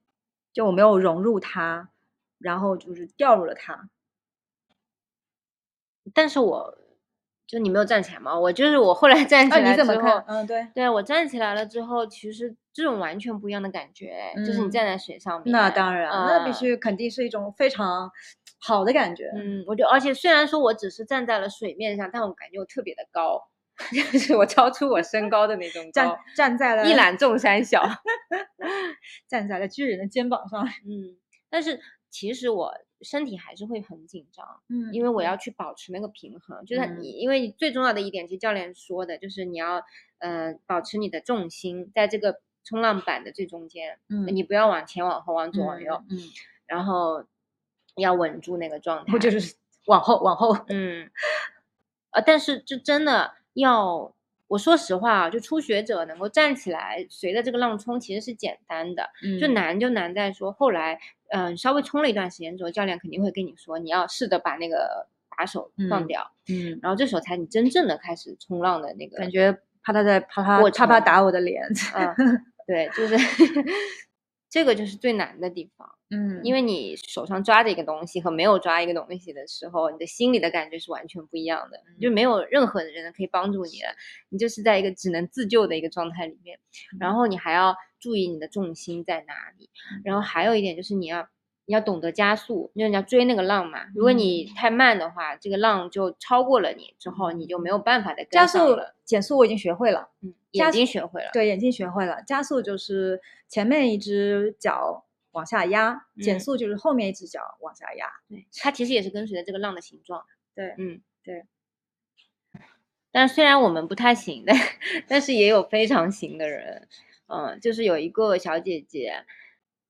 就我没有融入他，然后就是掉入了他。但是我就你没有站起来嘛？我就是我后来 站起啊，来之后，你怎么看？嗯，对，对我站起来了之后，其实这种完全不一样的感觉，哎就是你嗯站在水上面，那当然，那必嗯须肯定是一种非常好的感觉。嗯，我就而且虽然说我只是站在了水面上，但我感觉我特别的高，就是我超出我身高的那种站高，站在了一览众山小。站在了巨人的肩膀上。嗯，但是其实我身体还是会很紧张，嗯因为我要去保持那个平衡。就是因为你最重要的一点，其实教练说的就是你要呃保持你的重心在这个冲浪板的最中间，嗯你不要往前往后往左往右，嗯，然后要稳住那个状态。我就是往后往后。嗯，呃，但是就真的要，我说实话啊，就初学者能够站起来随着这个浪冲，其实是简单的，就嗯难就难在说后来，嗯、稍微冲了一段时间之后，教练肯定会跟你说，你要试着把那个把手放嗯掉，嗯，然后这时候才你真正的开始冲浪的那个感觉怕他在啪啪，我啪啪打我的脸。嗯，对，就是 这个就是最难的地方，嗯因为你手上抓着一个东西和没有抓一个东西的时候，你的心里的感觉是完全不一样的，就没有任何的人可以帮助你了，你就是在一个只能自救的一个状态里面，然后你还要注意你的重心在哪里，然后还有一点就是你要。你要懂得加速，因为你要追那个浪嘛。如果你太慢的话，这个浪就超过了你，之后你就没有办法再跟加速上了。、减速我已经学会了。嗯，眼睛学会了。对，眼睛学会了。加速就是前面一只脚往下压，减嗯速就是后面一只脚往下压。对，它其实也是跟随着这个浪的形状。对嗯，对。但虽然我们不太行，但但是也有非常行的人。嗯，就是有一个小姐姐，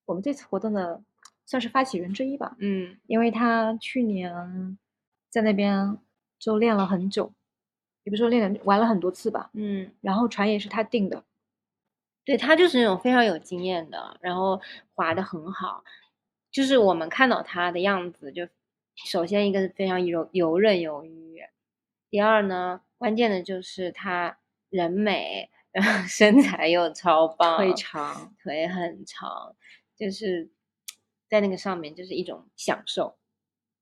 我们这次活动的算是发起人之一吧，嗯因为她去年在那边就练了很久，也不是说练了玩了很多次吧，嗯，然后船也是她定的。对他就是那种非常有经验的，然后滑的很好。就是我们看到他的样子，就首先一个是非常游游刃有余，第二呢，关键的就是他人美，然后 身材又超棒，腿长，腿很长，就是在那个上面就是一种享受。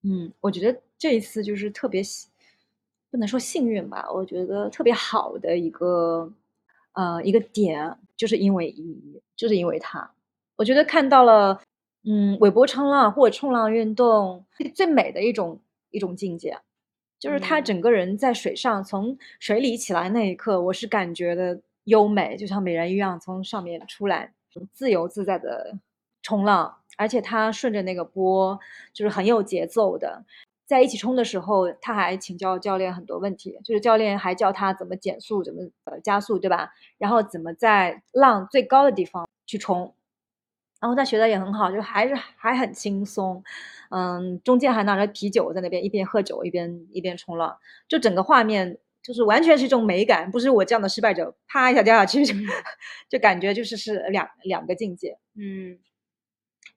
嗯，我觉得这一次就是特别幸，不能说幸运吧，我觉得特别好的一个呃一个点，就是因为一，就是因为他，我觉得看到了，嗯，尾波冲浪或者冲浪运动最美的一种一种境界，就是他嗯。整个人在水上从水里起来那一刻，我是感觉的优美，就像美人鱼一样从上面出来，自由自在的冲浪，而且他顺着那个波，就是很有节奏的。在一起冲的时候，他还请教教练很多问题，就是教练还教他怎么减速，怎么呃加速，对吧？然后怎么在浪最高的地方去冲，然后他学的也很好，就还是还很轻松，嗯，中间还拿着啤酒在那边一边喝酒一边一边冲浪，就整个画面就是完全是一种美感，不是我这样的失败者啪一下掉下去，就 就感觉就是是两两个境界。嗯，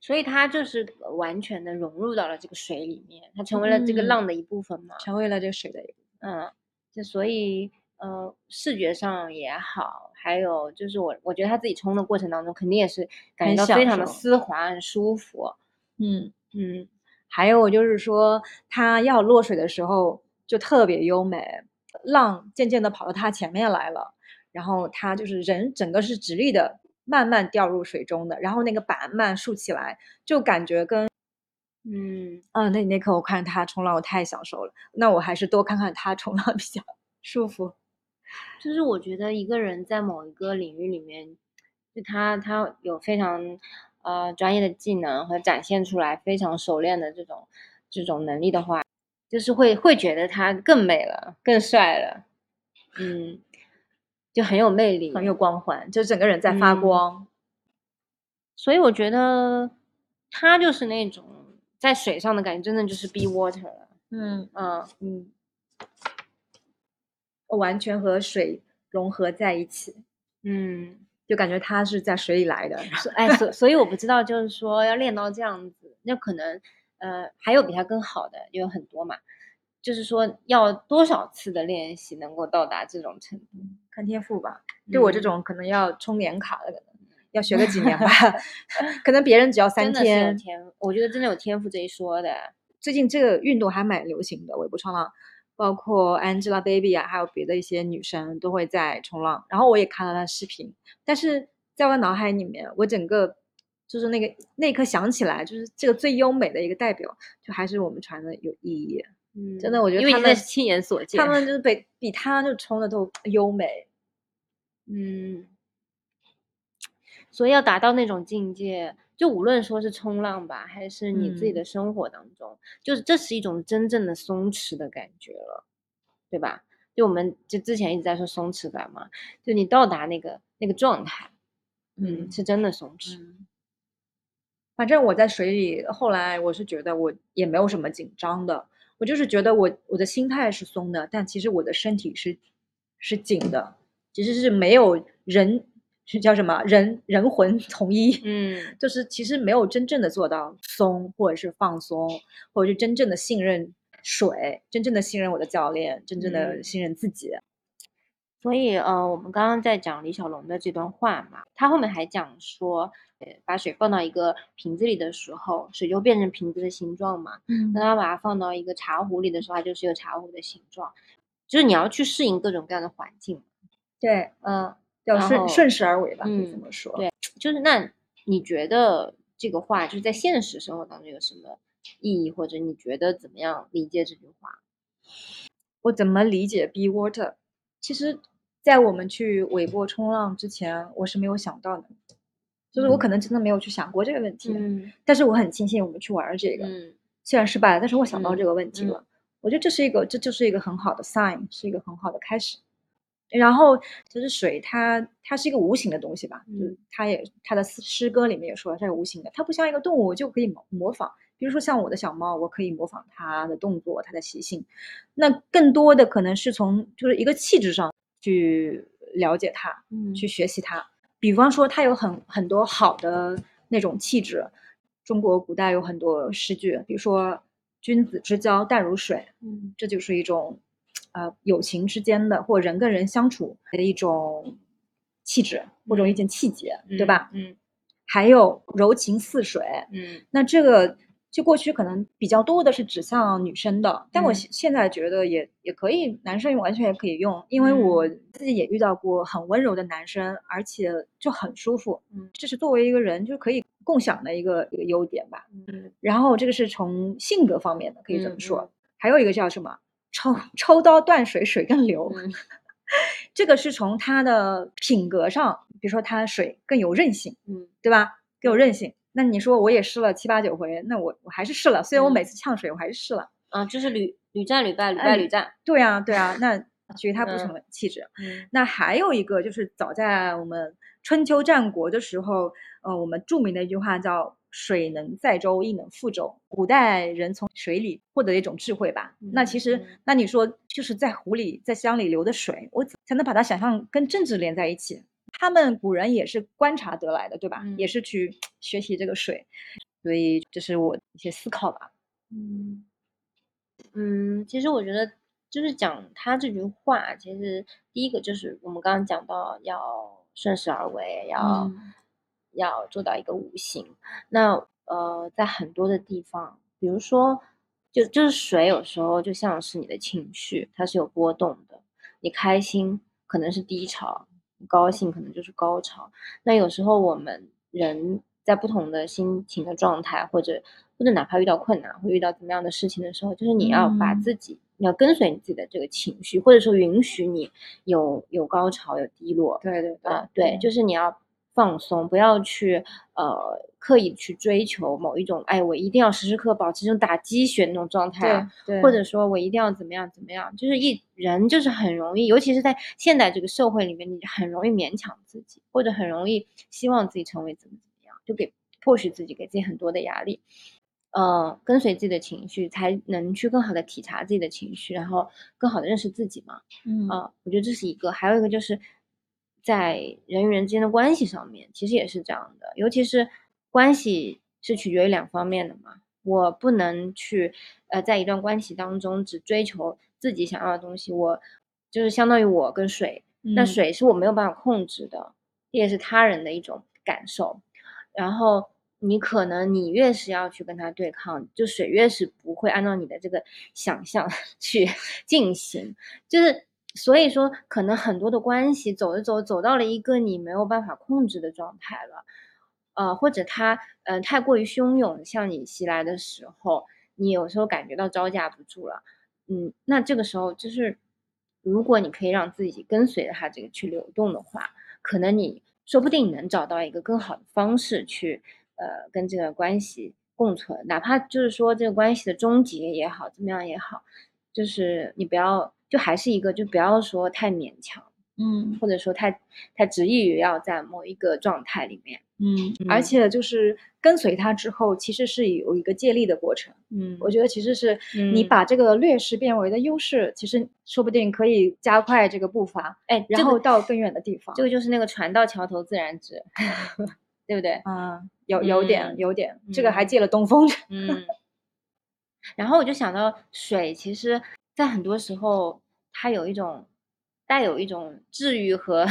所以他就是完全的融入到了这个水里面，他成为了这个嗯浪的一部分嘛。成为了这个水的一部分。嗯，就所以呃，视觉上也好，还有就是我我觉得他自己冲的过程当中，肯定也是感觉到非常的丝滑，很舒服。嗯，嗯还有就是说，它要落水的时候就特别优美，浪渐渐的跑到他前面来了，然后他就是人整个是直立的，慢慢掉入水中的，然后那个板慢竖起来，就感觉跟嗯，啊，那那刻我看他冲浪，我太享受了。那我还是多看看他冲浪比较 舒服。就是我觉得一个人在某一个领域里面，就他他有非常呃专业的技能和展现出来非常熟练的这种这种能力的话，就是会会觉得他更美了，更帅了，嗯，就很有魅力，很有光环，就整个人在发嗯光。所以我觉得他就是那种在水上的感觉，真的就是 be water 了，嗯嗯嗯，完全和水融合在一起，嗯。就感觉他是在水里来的。所哎，所所以我不知道，就是说要练到这样子，那可能呃还有比他更好的也，有很多嘛。就是说要多少次的练习能够到达这种程度？看天赋吧，对我这嗯种可能要充年卡的，可能要学个几年吧。可能别人只要三天。天，我觉得真的有天赋这一说的。最近这个运动还蛮流行的，尾部冲浪，包括 Angelababy 啊，还有别的一些女生都会在冲浪。然后我也看了她视频，但是在我脑海里面，我整个就是那个那一刻想起来，就是这个最优美的一个代表，就还是我们传的有意义。嗯，真的我觉得因为他们是亲眼所见，他们就是被比他就冲的都优美。嗯，所以要达到那种境界，就无论说是冲浪吧，还是你自己嗯的生活当中，就是这是一种真正的松弛的感觉了，对吧？就我们就之前一直在说松弛感嘛，就你到达那个那个状态，嗯，是真的松弛，嗯，反正我在水里，后来我是觉得我也没有什么紧张的，我就是觉得我我的心态是松的，但其实我的身体是是紧的，其实是没有人是叫什么？人人魂 统一，嗯。就是其实没有真正的做到松，或者是放松，或者是真正的信任水，真正的信任我的教练，真正的嗯。信任自己。所以，呃，我们刚刚在讲李小龙的这段话嘛，他后面还讲说，呃，把水放到一个瓶子里的时候，水就变成瓶子的形状嘛。嗯那他把它放到一个茶壶里的时候，它就是一个茶壶的形状。就是你要去适应各种各样的环境。对，嗯，要顺顺势而为吧，可以嗯这么说。对就是那你觉得这个话就是在现实生活当中有什么意义，或者你觉得怎么样理解这句话？我怎么理解 be water？其实，在我们去尾波冲浪之前，我是没有想到的，就是我嗯可能真的没有去想过这个问题。嗯但是我很庆幸我们去玩这个，嗯虽然失败了，但是我想到嗯这个问题嗯了。我觉得这是一个，这就是一个很好的 sign，是一个很好的开始。然后就是水它它是一个无形的东西吧，就是嗯它也它的诗诗歌里面也说了它是无形的，它不像一个动物，我就可以模模仿。比如说像我的小猫，我可以模仿它的动作、它的习性。那更多的可能是从就是一个气质上去了解它，嗯去学习它。比方说，它有很很多好的那种气质。中国古代有很多诗句，比如说“君子之交淡如水”，嗯这就是一种呃友情之间的或人跟人相处的一种气质或者一件气节，对吧？嗯还有柔情似水，嗯那这个就过去可能比较多的是指向女生的，但我嗯现现在觉得也也可以，男生完全也可以用，因为嗯我自己也遇到过很温柔的男生，而且就很舒服，嗯这是作为一个人就可以共享的一个一个优点吧。嗯然后这个是从性格方面的，可以这么嗯说。嗯还有一个叫什么抽抽刀断水，水更流。嗯 这个是从他的品格上，比如说他水更有韧性，嗯对吧？更有嗯韧性。那你说我也试了七八九回，那我我还是试了，虽然我嗯每次呛水，我还是试了。啊，就是屡屡战屡败，屡哎败屡战。对啊，对啊，那属于他不嗯同的气质。嗯那还有一个就是早在我们春秋战国的时候，呃，我们著名的一句话叫“水能载舟，亦能覆舟”。古代人从水里获得一种智慧吧。那其实嗯，那你说就是在湖里、在江里流的水，我怎才能把它想象跟政治连在一起？他们古人也是观察得来的，对吧？也嗯是去 学习这个水，所以这是我一些思考吧。嗯嗯，其实我觉得就是讲他这句话，其实第一个就是我们刚刚讲到要顺势而为，要、嗯要做到一个五行。那呃，在很多的地方，比如说，就就是水，有时候就像是你的情绪，它是有波动的。你开心可能是低潮，你高兴可能就是高潮。那有时候我们人在不同的心情的状态，或者或者哪怕遇到困难，会遇到怎么样的事情的时候，就是你要把嗯自己，你要跟随你自己的这个情绪，或者说允许你有有高潮，有低落。对对对啊，对，就是你要放松，不要去呃刻意去追求某一种，哎，我一定要时时刻保持这种打鸡血那种状态啊，对对，或者说我一定要怎么样怎么样，就是一人就是很容易，尤其是在现代这个社会里面，你很容易勉强自己，或者很容易希望自己成为怎么怎么样，就给迫使自己给自己很多的压力。呃，跟随自己的情绪，才能去更好的体察自己的情绪，然后更好的认识自己嘛。嗯啊，我觉得这是一个，还有一个就是在人与人之间的关系上面，其实也是这样的，尤其是关系是取决于两方面的嘛。我不能去呃，在一段关系当中只追求自己想要的东西，我就是相当于我跟水，那嗯水是我没有办法控制的，这也是他人的一种感受。然后你可能你越是要去跟他对抗，就水越是不会按照你的这个想象 去进行，就是所以说可能很多的关系走着走走到了一个你没有办法控制的状态了，呃，或者他呃太过于汹涌向你袭来的时候，你有时候感觉到招架不住了，嗯，那这个时候就是如果你可以让自己跟随着他这个去流动的话，可能你说不定能找到一个更好的方式去，呃，跟这个关系共存，哪怕就是说这个关系的终结也好，怎么样也好，就是你不要，就还是一个，就不要说太勉强，嗯或者说太太执意于要在某一个状态里面。嗯，而且就是跟随他之后，其实是有一个借力的过程。嗯我觉得其实是你嗯把这个劣势变为的优势，其实说不定可以加快这个步伐，哎，然后到更远的地方。这个就是那个船到桥头自然直，对不对？嗯，有有点嗯有点，这个还嗯借了东风。嗯，然后我就想到水，其实在很多时候它有一种带有一种治愈和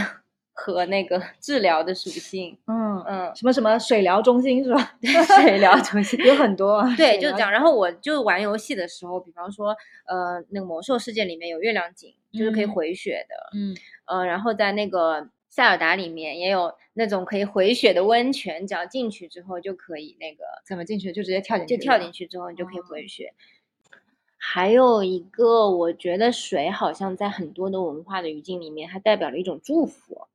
和那个治疗的属性。嗯，嗯，什么什么水疗中心是吧？对水疗中心 有很多啊。对，就是这样。然后我就玩游戏的时候，比方说，呃，那个魔兽世界里面有月亮井，就是可以嗯回血的。嗯呃，然后在那个塞尔达里面也有那种可以回血的温泉，只要进去之后就可以那个怎么进去就直接跳进去？就跳进去之后你就可以哦回血。还有一个，我觉得水好像在很多的文化的语境里面，它代表了一种祝福。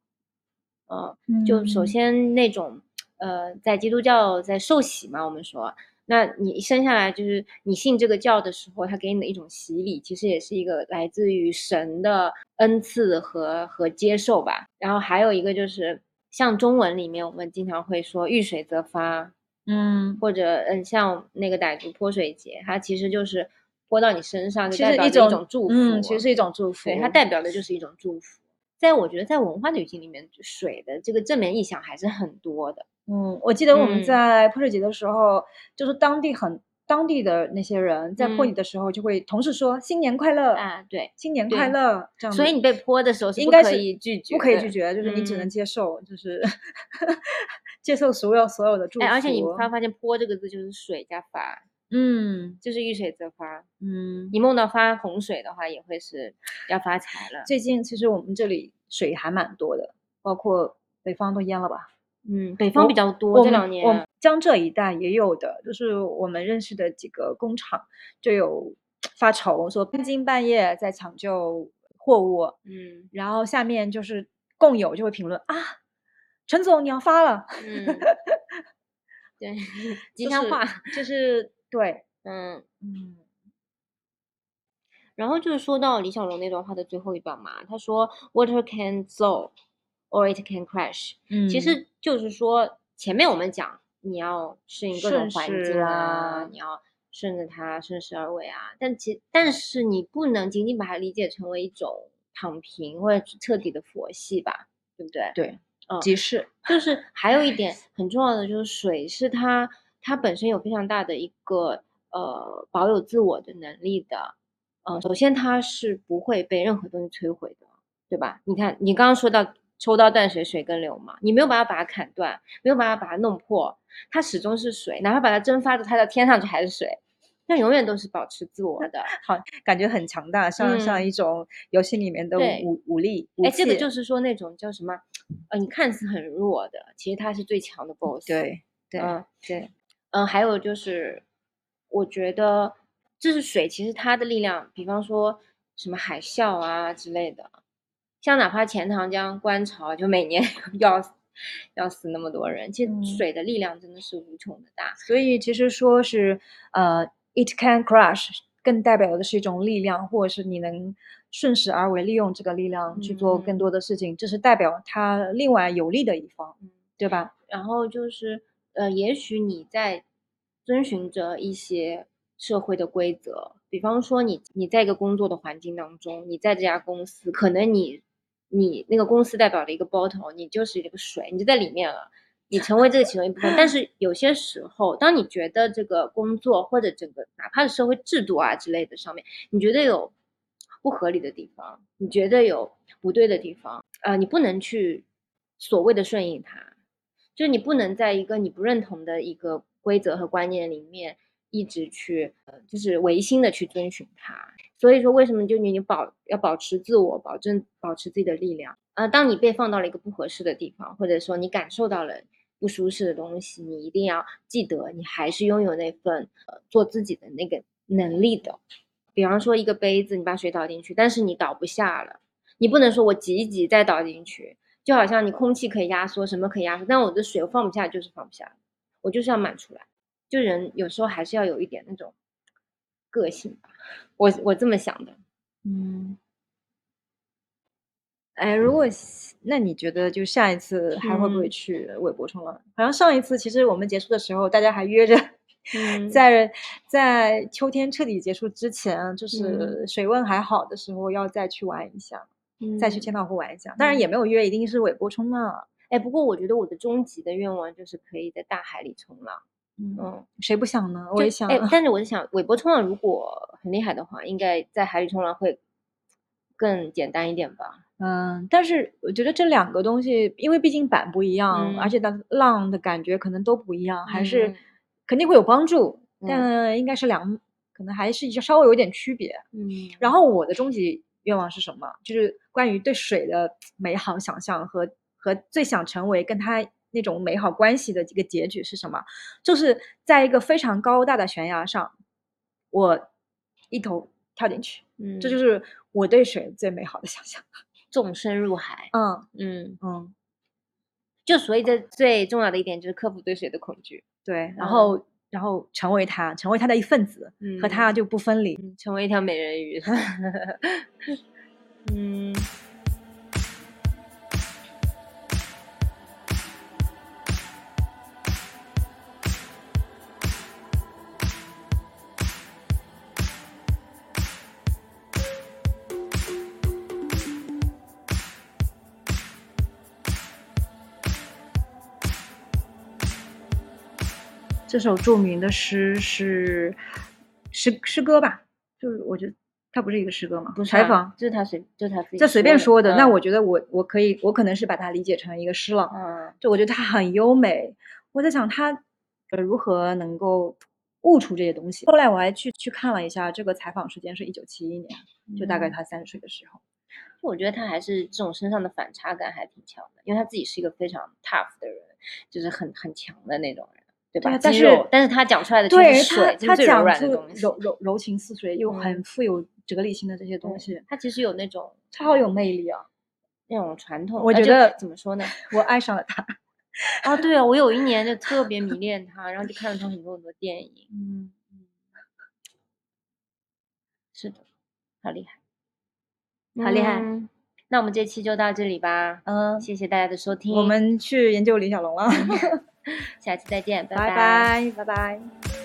呃，就首嗯先那种呃，在基督教在受洗嘛，我们说，那你生下来就是你信这个教的时候，他给你的一种洗礼，其实也是一个来自于神的恩赐和和接受吧。然后还有一个就是像中文里面，我们经常会说遇水则发，嗯，或者嗯，像那个傣族泼水节，它其实就是泼到你身上，就其代表着实一种种祝福。嗯，其实是一种祝福。对它代表的就是一种祝福。在我觉得，在文化的语境里面，水的这个正面意象还是很多的。嗯，我记得我们嗯在泼水节的时候，就是当地很当地的那些人在泼你嗯的时候，就会同时说新年快乐，啊，对，新年快乐这样。所以你被泼的时候是不可应该是以拒绝，不可以拒。绝，就是你只能嗯接受，就是 接受所有所有的祝福。哎，而且你发发现“泼”这个字就是水加发，嗯就是遇水则发。嗯，你梦到发洪水的话，也会是要发财了。最近其实我们这里水还蛮多的，包括北方都淹了吧？嗯，北方比较多，我这两年我江浙一带也有的，就是我们认识的几个工厂就有发愁说半更半夜在抢救货物，嗯然后下面就是共友就会评论啊，陈总你要发了，嗯，对，吉就是祥话。就是对，嗯，嗯然后就是说到李小龙那段话的最后一段嘛，他说 “Water can flow, or it can crash”。嗯其实就是说，前面我们讲你要适应各种环境啊你要顺着它顺势而为啊。但其但是你不能仅仅把它理解成为一种躺平或者彻底的佛系吧，对不对？对，嗯即是就是还有一点 很重要的，就是水是它它本身有非常大的一个呃保有自我的能力的。呃，首先它是不会被任何东西摧毁的，对吧？你看，你刚刚说到抽刀断水，水更流嘛，你没有办法把它砍断，没有办法把它弄破，它始终是水，哪怕把它蒸发着，它到天上去还是水，那永远都是保持自我的。好，感觉很强大，像、像嗯一种游戏里面的武武力。武哎，这个就是说那种叫什么？呃，你看似很弱的，其实它是最强的 BOSS。对对、嗯对，嗯，还有就是，我觉得这是水，其实它的力量，比方说什么海啸啊之类的，像哪怕钱塘江观潮，就每年 要要死那么多人，其实嗯水的力量真的是无穷的大。所以其实说是呃，it can crush，更代表的是一种力量，或者是你能顺势而为，利用这个力量去做更嗯多的事情，这是代表它另外有利的一方，嗯对吧？然后就是，呃，也许你在遵循着一些社会的规则，比方说你你在一个工作的环境当中，你在这家公司，可能你你那个公司代表了一个 bottle，你就是一个水，你就在里面了。你成为这个其中一部分，但是有些时候，当你觉得这个工作或者整个哪怕是社会制度啊之类的上面，你觉得有不合理的地方，你觉得有不对的地方，呃，你不能去所谓的顺应它，就你不能在一个你不认同的一个规则和观念里面一直去，呃，就是违心的去遵循它。所以说，为什么就你你保要保持自我，保证保持自己的力量啊、呃？当你被放到了一个不合适的地方，或者说你感受到了不舒适的东西，你一定要记得，你还是拥有那份呃做自己的那个能力的。比方说一个杯子，你把水倒进去，但是你倒不下了，你不能说我挤一挤再倒进去。就好像你空气可以压缩，什么可以压缩，但我的水我放不下，就是放不下，我就是要满出来。就人有时候还是要有一点那种个性吧，我我这么想的。嗯，哎，如果那你觉得就下一次还会不会嗯去韦伯冲浪？好像上一次其实我们结束的时候，大家还约着嗯 在在秋天彻底结束之前，就嗯是水温还好的时候，要再去玩一下，再去嗯千岛湖玩一下。当然也没有约一定是尾波冲浪，哎，不过我觉得我的终极的愿望就是可以在大海里冲浪。嗯，嗯，谁不想呢？我也想。哎，但是我在想，尾波冲浪如果很厉害的话，应该在海里冲浪会更简单一点吧？嗯，但是我觉得这两个东西，因为毕竟板不一样，而嗯且它浪的感觉可能都不一样，还是嗯肯定会有帮助，嗯但应该是两，可能还是稍微有点区别。嗯，然后我的终极愿望是什么？就是关于对水的美好想象和和最想成为跟他那种美好关系的这个结局是什么？就是在一个非常高大的悬崖上，我一头跳进去，嗯，这就是我对水最美好的想象。纵身入海。嗯嗯，嗯，就所以这最重要的一点就是克服对水的恐惧，对，然嗯后、然后成为他，成为他的一份子，和他嗯就不分离。嗯成为一条美人鱼。嗯。这首著名的诗是诗诗歌吧？就是我觉得它不是一个诗歌嘛，不是啊采访，就是他随，就是他自己这随便说的。那嗯我觉得我我可以，我可能是把它理解成一个诗了。嗯就我觉得它很优美，我在想他呃如何能够悟出这些东西。后来我还去去看了一下，这个采访时间是一九七一年，就大概嗯他三十岁的时候。我觉得他还是这种身上的反差感还挺强的，因为他自己是一个非常 tough 的人，就是很很强的那种人，对吧？但是但是他讲出来的就对他是水，，就是最柔他讲软的出东西。柔柔柔情似水，又很嗯富有哲理性的这些东对西，他其实有那种超有魅力啊！那种传统，我觉得怎么说呢？我爱上了他。啊，对啊，我有一年就特别迷恋他，然后就看了他很多很多电影。嗯，是的，好厉害，好厉害。嗯那我们这期就到这里吧，嗯，谢谢大家的收听，我们去研究李小龙了，下期再见，拜拜拜拜。